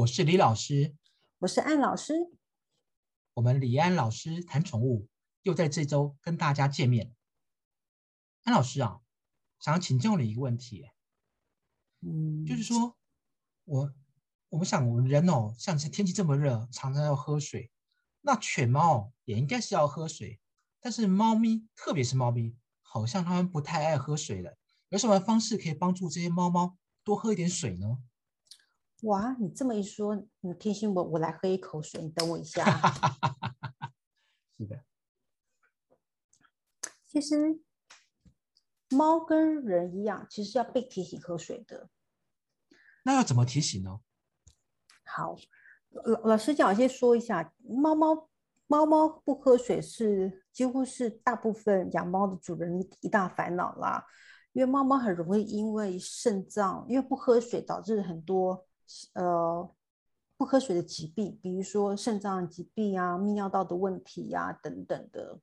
我是李老师，我是安老师。我们李安老师谈宠物又在这周跟大家见面。安老师啊，想请教你一个问题，嗯，就是说，我我们想，我们人哦，像是天气这么热，常常要喝水，那犬猫也应该是要喝水，但是猫咪，特别是猫咪，好像它们不太爱喝水了。有什么方式可以帮助这些猫猫多喝一点水呢？哇，你这么一说，你提醒我，我来喝一口水。你等我一下。是的，其实猫跟人一样，其实要被提醒喝水的。那要怎么提醒呢？好，老老师讲，我先说一下，猫猫猫猫不喝水是几乎是大部分养猫的主人一大烦恼啦。因为猫猫很容易因为肾脏，因为不喝水导致很多呃不喝水的疾病，比如说肾脏疾病啊、泌尿道的问题呀等等的。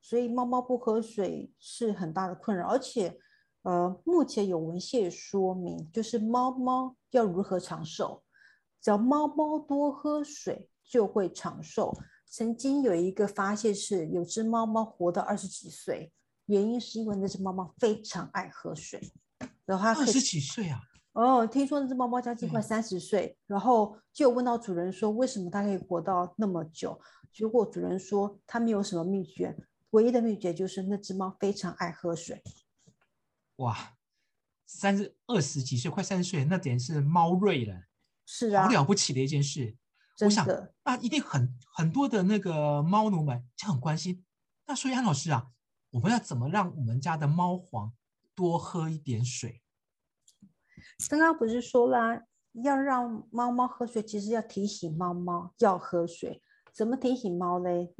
所以猫猫不喝水是很大的困扰，而且呃目前有文献说明，就是猫猫要如何长寿，只要猫猫多喝水就会长寿。曾经有一个发现是，有只猫猫活到二十几岁。原因是因为那只猫猫非常爱喝水，然后它二十几岁啊？哦，听说那只猫猫将近快三十岁，然后就问到主人说，为什么它可以活到那么久？结果主人说，它没有什么秘诀，唯一的秘诀就是那只猫非常爱喝水。哇，三十二十几岁，快三十岁，那点是猫瑞了，是啊，好了不起的一件事。真的，那一定很很多的那个猫奴们就很关心。那所以安老师啊。我们要怎么让我们家的猫皇多喝一点水？刚刚不是说啦，要让猫猫喝水，其实要提醒猫猫要喝水。怎么提醒猫嘞？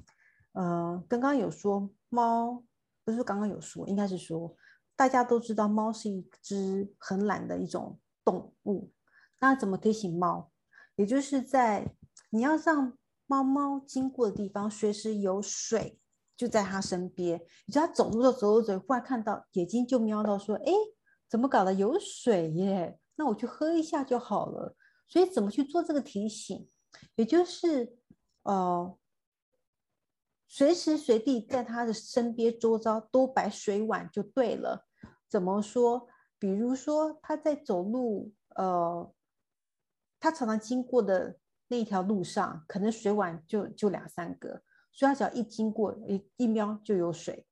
呃，刚刚有说猫，不是刚刚有说，应该是说大家都知道猫是一只很懒的一种动物。那怎么提醒猫？也就是在你要让猫猫经过的地方随时有水。就在它身边，你知道走路的时候，忽然看到眼睛就瞄到说：“哎，怎么搞的？有水耶！那我去喝一下就好了。”所以怎么去做这个提醒？也就是呃，随时随地在他的身边周遭都摆水碗就对了。怎么说？比如说他在走路，呃，他常常经过的那条路上，可能水碗就就两三个。所以他只要一经过一一瞄就有水，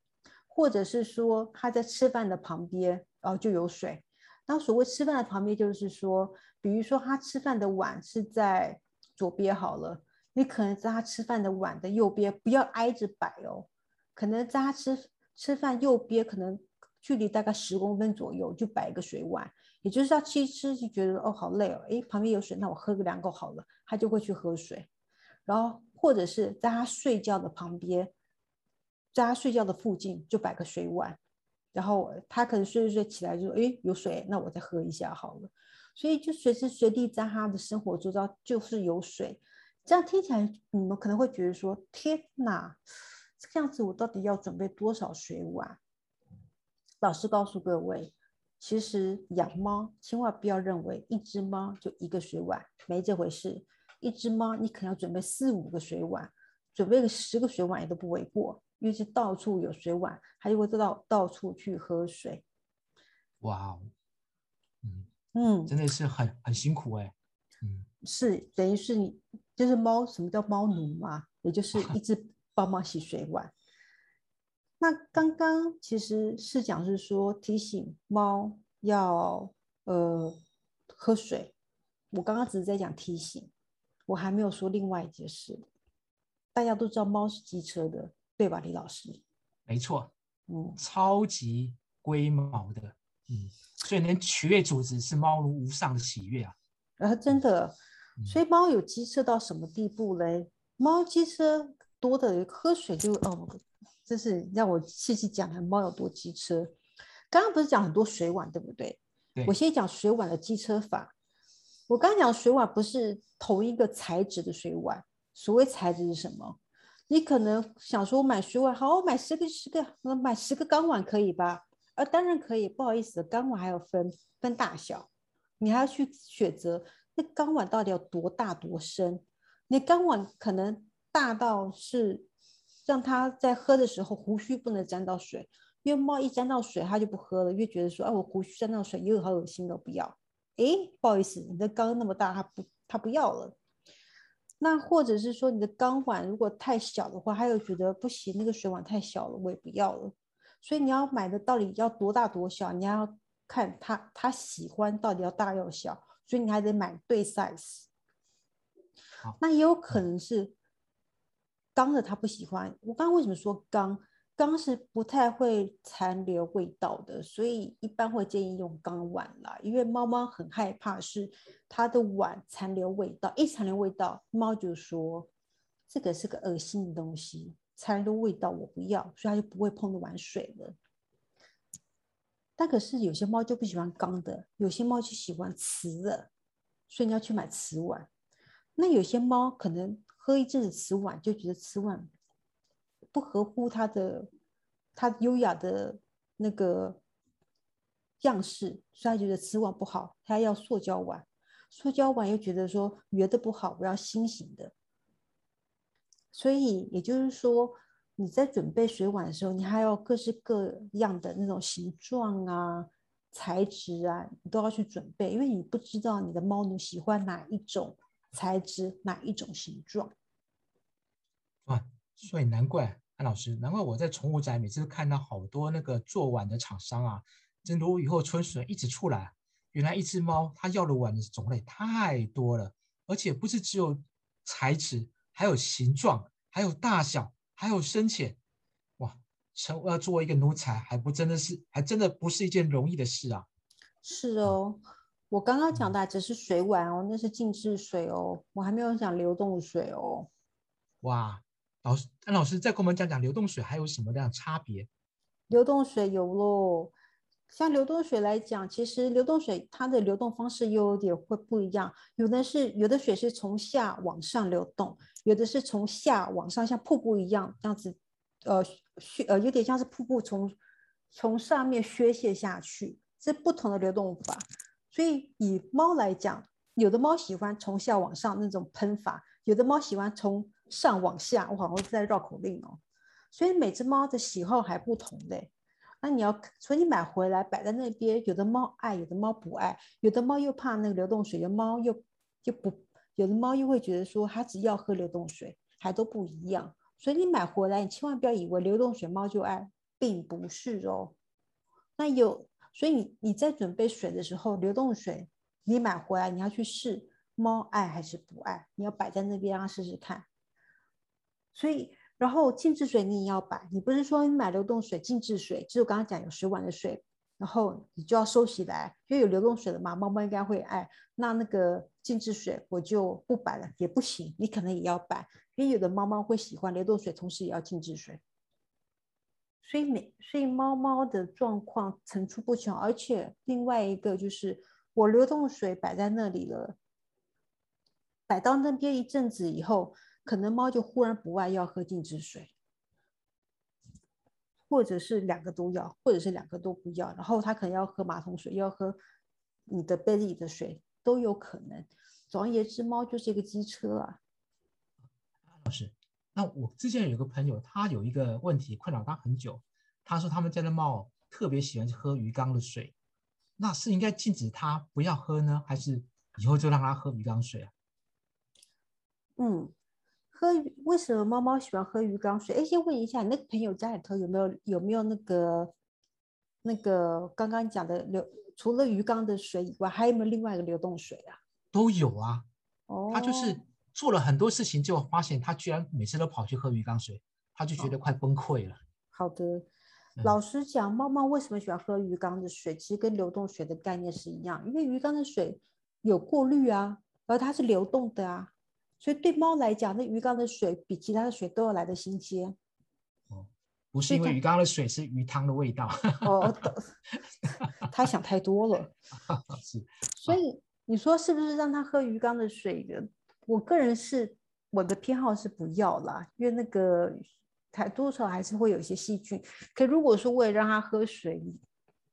或者是说他在吃饭的旁边，然后就有水。那所谓吃饭的旁边，就是说，比如说他吃饭的碗是在左边好了，你可能在他吃饭的碗的右边，不要挨着摆哦，可能在他吃吃饭右边，可能距离大概十公分左右就摆一个水碗，也就是他吃一吃就觉得哦好累哦，诶，旁边有水，那我喝个两口好了，他就会去喝水，然后。或者是在他睡觉的旁边，在他睡觉的附近就摆个水碗，然后他可能睡睡睡起来就说：“哎，有水，那我再喝一下好了。”所以就随时随地在他的生活周遭就是有水。这样听起来，你们可能会觉得说：“天哪，这个样子我到底要准备多少水碗？”老师告诉各位，其实养猫千万不要认为一只猫就一个水碗，没这回事。一只猫，你可能要准备四五个水碗，准备个十个水碗也都不为过。因为是到处有水碗，它就会到到处去喝水。哇哦，嗯嗯，真的是很很辛苦哎。嗯，是等于是你就是猫，什么叫猫奴嘛？也就是一直 帮忙洗水碗。那刚刚其实是讲是说提醒猫要呃喝水，我刚刚只是在讲提醒。我还没有说另外一件事，大家都知道猫是机车的，对吧，李老师？没错，嗯，超级龟毛的，嗯，所以能取悦主子是猫奴无上的喜悦啊！啊，真的，所以猫有机车到什么地步嘞？猫机车多的喝水就哦，这是让我细细讲讲猫有多机车。刚刚不是讲很多水碗，对不对？对，我先讲水碗的机车法。我刚刚讲水碗不是同一个材质的水碗，所谓材质是什么？你可能想说，我买水碗好，我买十个十个，我买十个钢碗可以吧？啊，当然可以。不好意思，钢碗还要分分大小，你还要去选择那缸碗到底有多大多深？你缸碗可能大到是让它在喝的时候胡须不能沾到水，因为猫一沾到水它就不喝了，越觉得说，哎，我胡须沾到水，又好恶心的，不要。哎，不好意思，你的缸那么大，它不，它不要了。那或者是说你的钢管如果太小的话，他又觉得不行，那个水碗太小了，我也不要了。所以你要买的到底要多大多小，你要看他他喜欢到底要大要小，所以你还得买对 size。那也有可能是钢的他不喜欢。我刚刚为什么说缸？缸是不太会残留味道的，所以一般会建议用缸碗啦。因为猫猫很害怕是它的碗残留味道，一残留味道，猫就说这个是个恶心的东西，残留味道我不要，所以它就不会碰那碗水了。但可是有些猫就不喜欢缸的，有些猫就喜欢瓷的，所以你要去买瓷碗。那有些猫可能喝一阵子瓷碗，就觉得瓷碗。不合乎它的，它优雅的那个样式，所以他觉得瓷碗不好，他要塑胶碗。塑胶碗又觉得说圆的不好，我要心形的。所以也就是说，你在准备水碗的时候，你还要各式各样的那种形状啊、材质啊，你都要去准备，因为你不知道你的猫奴喜欢哪一种材质、哪一种形状。啊。所以难怪安老师，难怪我在宠物展每次都看到好多那个做碗的厂商啊，真如雨后春笋一直出来。原来一只猫它要的碗的种类太多了，而且不是只有材质，还有形状，还有大小，还有深浅。哇，成要做一个奴才，还不真的是，还真的不是一件容易的事啊。是哦，我刚刚讲的只是水碗哦，那是静置水哦，我还没有讲流动水哦。哇。老师，安老师再跟我们讲讲流动水还有什么样的差别？流动水有喽，像流动水来讲，其实流动水它的流动方式又有点会不一样。有的是有的水是从下往上流动，有的是从下往上，像瀑布一样这样子，呃，削呃有点像是瀑布从从上面宣泄下去，是不同的流动法。所以以猫来讲，有的猫喜欢从下往上那种喷法，有的猫喜欢从。上往下，我好像是在绕口令哦。所以每只猫的喜好还不同嘞。那你要，所以你买回来摆在那边，有的猫爱，有的猫不爱，有的猫又怕那个流动水，有的猫又又不，有的猫又会觉得说它只要喝流动水，还都不一样。所以你买回来，你千万不要以为流动水猫就爱，并不是哦。那有，所以你你在准备水的时候，流动水你买回来，你要去试猫爱还是不爱，你要摆在那边让它试试看。所以，然后静置水你也要摆，你不是说你买流动水静置水，就是我刚刚讲有水碗的水，然后你就要收起来，因为有流动水的嘛，猫猫应该会爱。那那个静置水我就不摆了，也不行，你可能也要摆，因为有的猫猫会喜欢流动水，同时也要静置水。所以每所以猫猫的状况层出不穷，而且另外一个就是我流动水摆在那里了，摆到那边一阵子以后。可能猫就忽然不爱要喝静止水，或者是两个都要，或者是两个都不要，然后它可能要喝马桶水，要喝你的杯子里的水都有可能。总而言之，猫就是一个机车啊。老师，那我之前有个朋友，他有一个问题困扰他很久。他说他们家的猫特别喜欢喝鱼缸的水，那是应该禁止它不要喝呢，还是以后就让它喝鱼缸水啊？嗯。喝为什么猫猫喜欢喝鱼缸水？哎，先问一下，你那个朋友家里头有没有有没有那个那个刚刚讲的流？除了鱼缸的水以外，还有没有另外一个流动水啊？都有啊。哦。他就是做了很多事情，就发现他居然每次都跑去喝鱼缸水，他就觉得快崩溃了。好的，老实讲，猫猫为什么喜欢喝鱼缸的水？其实跟流动水的概念是一样，因为鱼缸的水有过滤啊，而它是流动的啊。所以对猫来讲，那鱼缸的水比其他的水都要来的新鲜。哦，不是因为鱼缸的水是鱼汤的味道。哦，他想太多了。是。所以你说是不是让他喝鱼缸的水的？我个人是我的偏好是不要啦，因为那个太多少还是会有一些细菌。可如果说为了让他喝水，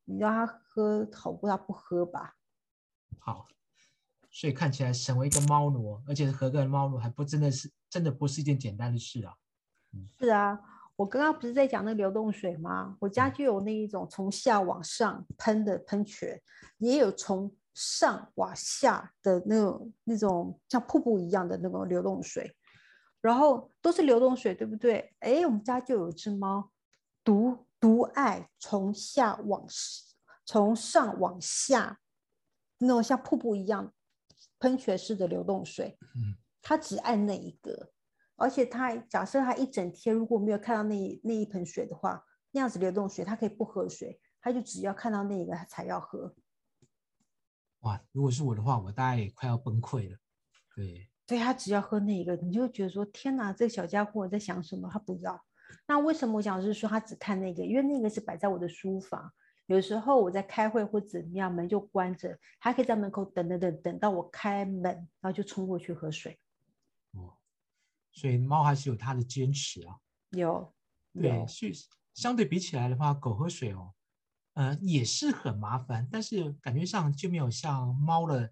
你让他喝好过他不喝吧。好。所以看起来成为一个猫奴，而且合格的猫奴还不真的是真的不是一件简单的事啊。是啊，我刚刚不是在讲那个流动水吗？我家就有那一种从下往上喷的喷泉，也有从上往下的那种那种像瀑布一样的那种流动水，然后都是流动水，对不对？哎，我们家就有只猫，独独爱从下往从上往下那种像瀑布一样喷泉式的流动水，嗯，它只按那一个。而且他假设他一整天如果没有看到那那一盆水的话，那样子流动水，他可以不喝水，他就只要看到那一个他才要喝。哇，如果是我的话，我大概也快要崩溃了。对，对他只要喝那一个，你就觉得说天哪，这个小家伙在想什么？他不要。那为什么我讲是说他只看那个？因为那个是摆在我的书房，有时候我在开会或怎么样，门就关着，他可以在门口等等等等到我开门，然后就冲过去喝水。哦所以猫还是有它的坚持啊，有，对，是相对比起来的话，狗喝水哦，呃，也是很麻烦，但是感觉上就没有像猫的，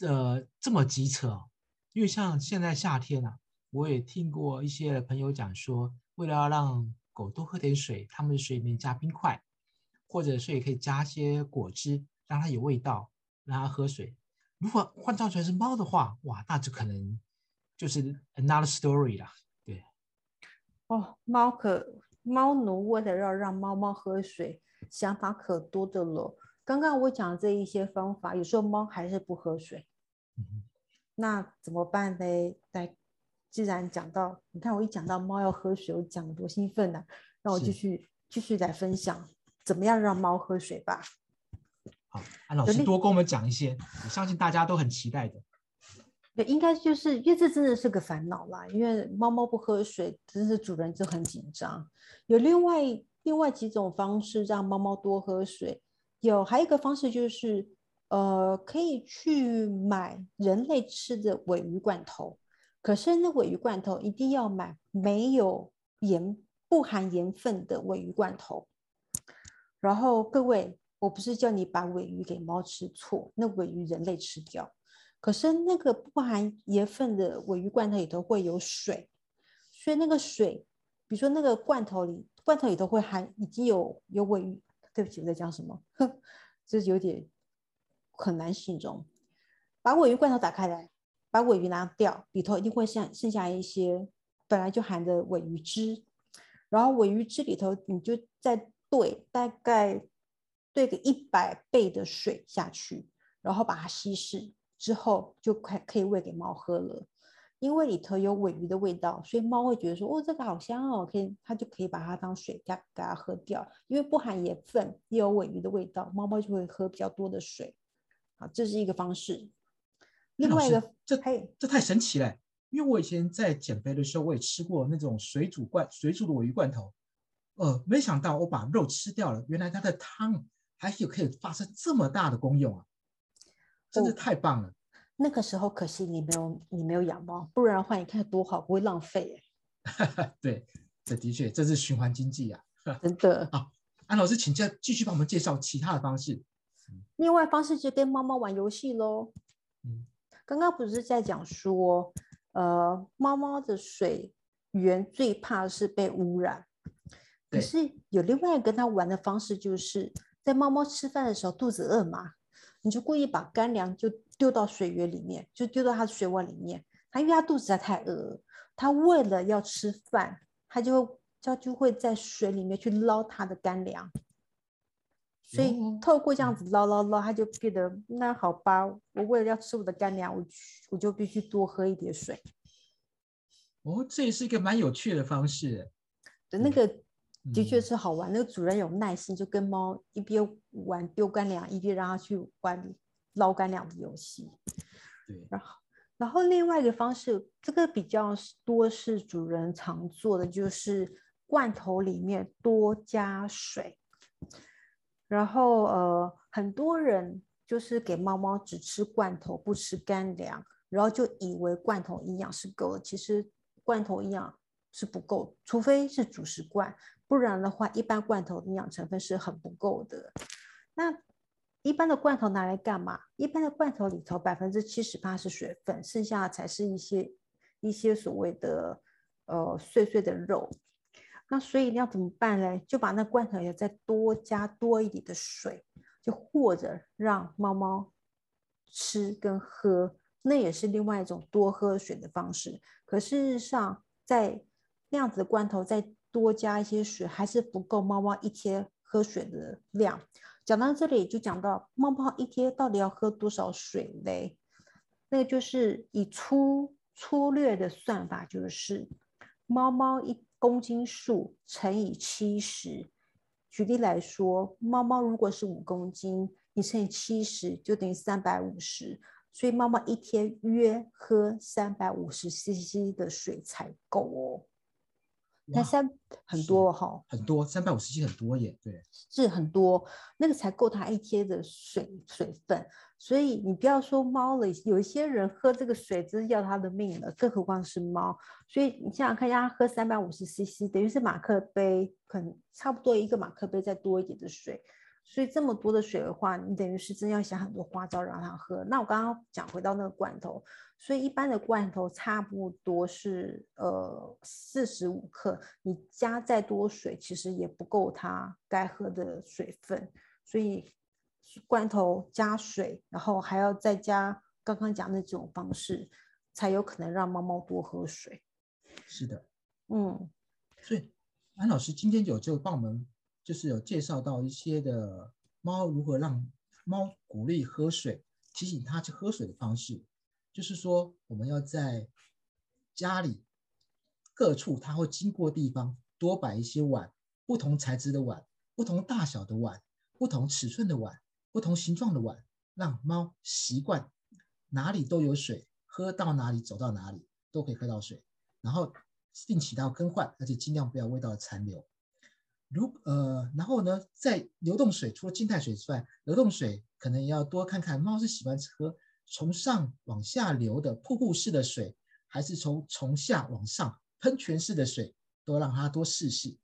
呃，这么机车。因为像现在夏天啊，我也听过一些朋友讲说，为了要让狗多喝点水，他们的水里面加冰块，或者是也可以加些果汁，让它有味道，让它喝水。如果换造成是猫的话，哇，那就可能。就是 another story 啦，对。哦，猫可猫奴为了要让猫猫喝水，想法可多的了。刚刚我讲这一些方法，有时候猫还是不喝水，那怎么办呢？来，既然讲到，你看我一讲到猫要喝水，我讲多兴奋呐！那我继续继续来分享，怎么样让猫喝水吧。好，安老师多跟我们讲一些，我相信大家都很期待的。对应该就是因为这真的是个烦恼啦，因为猫猫不喝水，真是主人就很紧张。有另外另外几种方式让猫猫多喝水，有还有一个方式就是，呃，可以去买人类吃的尾鱼罐头，可是那尾鱼罐头一定要买没有盐、不含盐分的尾鱼罐头。然后各位，我不是叫你把尾鱼给猫吃错，那尾鱼人类吃掉。可是那个不含盐分的尾鱼罐头里头会有水，所以那个水，比如说那个罐头里，罐头里头会含已经有有尾鱼。对不起，我在讲什么？哼这有点很难形容。把尾鱼罐头打开来，把尾鱼拿掉，里头一定会剩剩下一些本来就含的尾鱼汁。然后尾鱼汁里头，你就在兑大概兑个一百倍的水下去，然后把它稀释。之后就可可以喂给猫喝了，因为里头有尾鱼的味道，所以猫会觉得说，哦，这个好香哦，可以，它就可以把它当水给给它喝掉，因为不含盐分，又有尾鱼的味道，猫猫就会喝比较多的水。好，这是一个方式。另外一个，这这太神奇了，因为我以前在减肥的时候，我也吃过那种水煮罐水煮的尾鱼罐头，呃，没想到我把肉吃掉了，原来它的汤还有可以发生这么大的功用啊！真的太棒了！那个时候可惜你没有你没有养猫，不然的话你看多好，不会浪费哎。对，这的确这是循环经济啊，真的。好，安老师，请再继续帮我们介绍其他的方式。另外方式就跟猫猫玩游戏喽。嗯，刚刚不是在讲说，呃，猫猫的水源最怕是被污染，可是有另外跟他玩的方式，就是在猫猫吃饭的时候肚子饿嘛。你就故意把干粮就丢到水源里面，就丢到它的水碗里面。它因为它肚子在太饿，它为了要吃饭，它就它就会在水里面去捞它的干粮。所以透过这样子捞捞捞，它就变得那好吧，我为了要吃我的干粮，我我就必须多喝一点水。哦，这也是一个蛮有趣的方式。对那个。的确是好玩，那个主人有耐心，就跟猫一边玩丢干粮，一边让它去玩捞干粮的游戏。对，然后，然后另外一个方式，这个比较多是主人常做的，就是罐头里面多加水。然后，呃，很多人就是给猫猫只吃罐头不吃干粮，然后就以为罐头营养是够的，其实罐头营养是不够，除非是主食罐。不然的话，一般罐头营养成分是很不够的。那一般的罐头拿来干嘛？一般的罐头里头百分之七十八是水分，剩下才是一些一些所谓的呃碎碎的肉。那所以你要怎么办呢？就把那罐头也再多加多一点的水，就或者让猫猫吃跟喝，那也是另外一种多喝水的方式。可事实上，在那样子的罐头再多加一些水，还是不够猫猫一天喝水的量。讲到这里，就讲到猫猫一天到底要喝多少水嘞？那个就是以粗粗略的算法，就是猫猫一公斤数乘以七十。举例来说，猫猫如果是五公斤，你乘以七十就等于三百五十，所以猫猫一天约喝三百五十 CC 的水才够哦。那三很多哈，很多三百五十斤很多耶，对，是很多，那个才够它一天的水水分。所以你不要说猫了，有一些人喝这个水真是要它的命了，更何况是猫。所以你想想看，让它喝三百五十 CC，等于是马克杯，可能差不多一个马克杯再多一点的水。所以这么多的水的话，你等于是真要想很多花招让它喝。那我刚刚讲回到那个罐头，所以一般的罐头差不多是呃四十五克，你加再多水其实也不够它该喝的水分。所以罐头加水，然后还要再加刚刚讲那种方式，才有可能让猫猫多喝水。是的，嗯。所以安老师今天有就帮我们。就是有介绍到一些的猫如何让猫鼓励喝水，提醒它去喝水的方式。就是说，我们要在家里各处它会经过地方多摆一些碗，不同材质的碗，不同大小的碗，不同尺寸的碗，不同形状的碗，让猫习惯哪里都有水，喝到哪里走到哪里都可以喝到水。然后定期要更换，而且尽量不要味道的残留。如呃，然后呢，在流动水除了静态水之外，流动水可能也要多看看猫是喜欢喝从上往下流的瀑布式的水，还是从从下往上喷泉式的水，都让它多试试。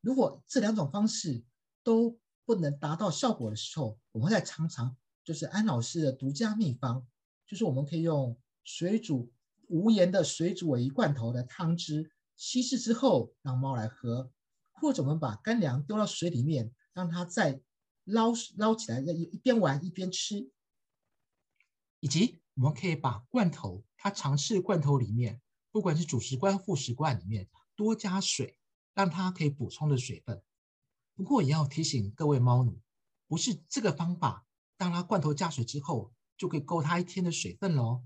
如果这两种方式都不能达到效果的时候，我们再尝尝，就是安老师的独家秘方，就是我们可以用水煮无盐的水煮鲔鱼罐头的汤汁稀释之后，让猫来喝。或者我们把干粮丢到水里面，让它再捞捞起来，一一边玩一边吃。以及我们可以把罐头，它尝试罐头里面，不管是主食罐、副食罐里面多加水，让它可以补充的水分。不过也要提醒各位猫奴，不是这个方法，当它罐头加水之后，就可以够它一天的水分喽。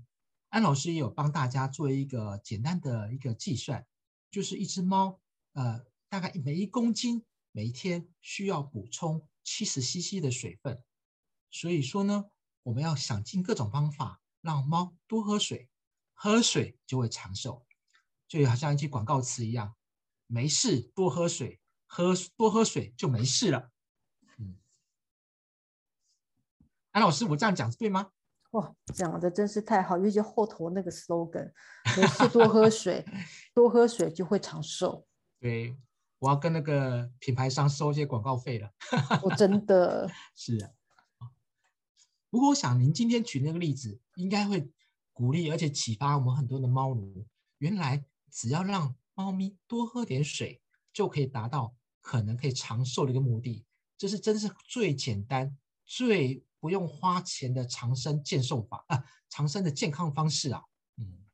安老师也有帮大家做一个简单的一个计算，就是一只猫，呃。大概每一公斤每一天需要补充七十 CC 的水分，所以说呢，我们要想尽各种方法让猫多喝水，喝水就会长寿，就好像一句广告词一样，没事多喝水，喝多喝水就没事了。嗯，安老师，我这样讲对吗？哇，讲的真是太好，尤其后头那个 slogan，没事多喝水，多喝水就会长寿。对。我要跟那个品牌商收一些广告费了。我真的 是啊。不过我想您今天举那个例子，应该会鼓励而且启发我们很多的猫奴。原来只要让猫咪多喝点水，就可以达到可能可以长寿的一个目的。这是真是最简单、最不用花钱的长生健寿法啊，长生的健康方式啊。嗯，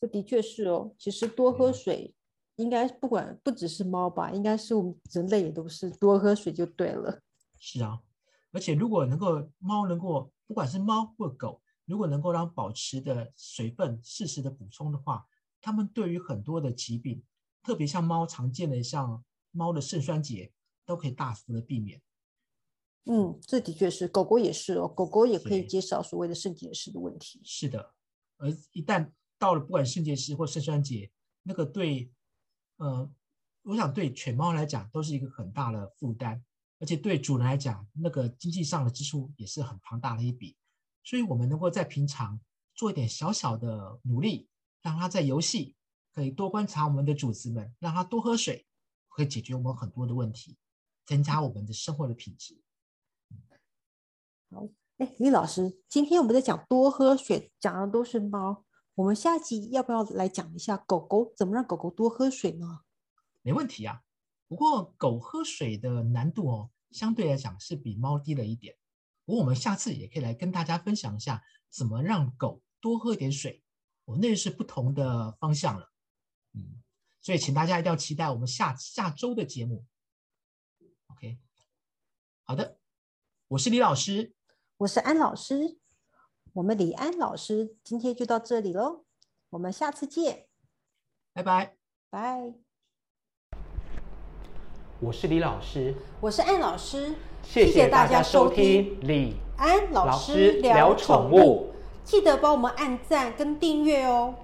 这的确是哦。其实多喝水。应该不管不只是猫吧，应该是我们人类也都是多喝水就对了。是啊，而且如果能够猫能够不管是猫或狗，如果能够让保持的水分适时的补充的话，它们对于很多的疾病，特别像猫常见的像猫的肾衰竭，都可以大幅的避免。嗯，这的确是，狗狗也是哦，狗狗也可以减少所谓的肾结石的问题。是的，而一旦到了不管肾结石或肾衰竭，那个对。呃，我想对犬猫来讲都是一个很大的负担，而且对主人来讲，那个经济上的支出也是很庞大的一笔。所以，我们能够在平常做一点小小的努力，让它在游戏可以多观察我们的主子们，让它多喝水，可以解决我们很多的问题，增加我们的生活的品质。好，哎，李老师，今天我们在讲多喝水，讲的都是猫。我们下集要不要来讲一下狗狗怎么让狗狗多喝水呢？没问题啊。不过狗喝水的难度哦，相对来讲是比猫低了一点。不过我们下次也可以来跟大家分享一下，怎么让狗多喝点水。我那是不同的方向了。嗯，所以请大家一定要期待我们下下周的节目。OK，好的，我是李老师，我是安老师，我们李安老师今天就到这里喽，我们下次见，拜拜，拜。我是李老师，我是安老师，谢谢大家收听李安老师聊宠物，记得帮我们按赞跟订阅哦。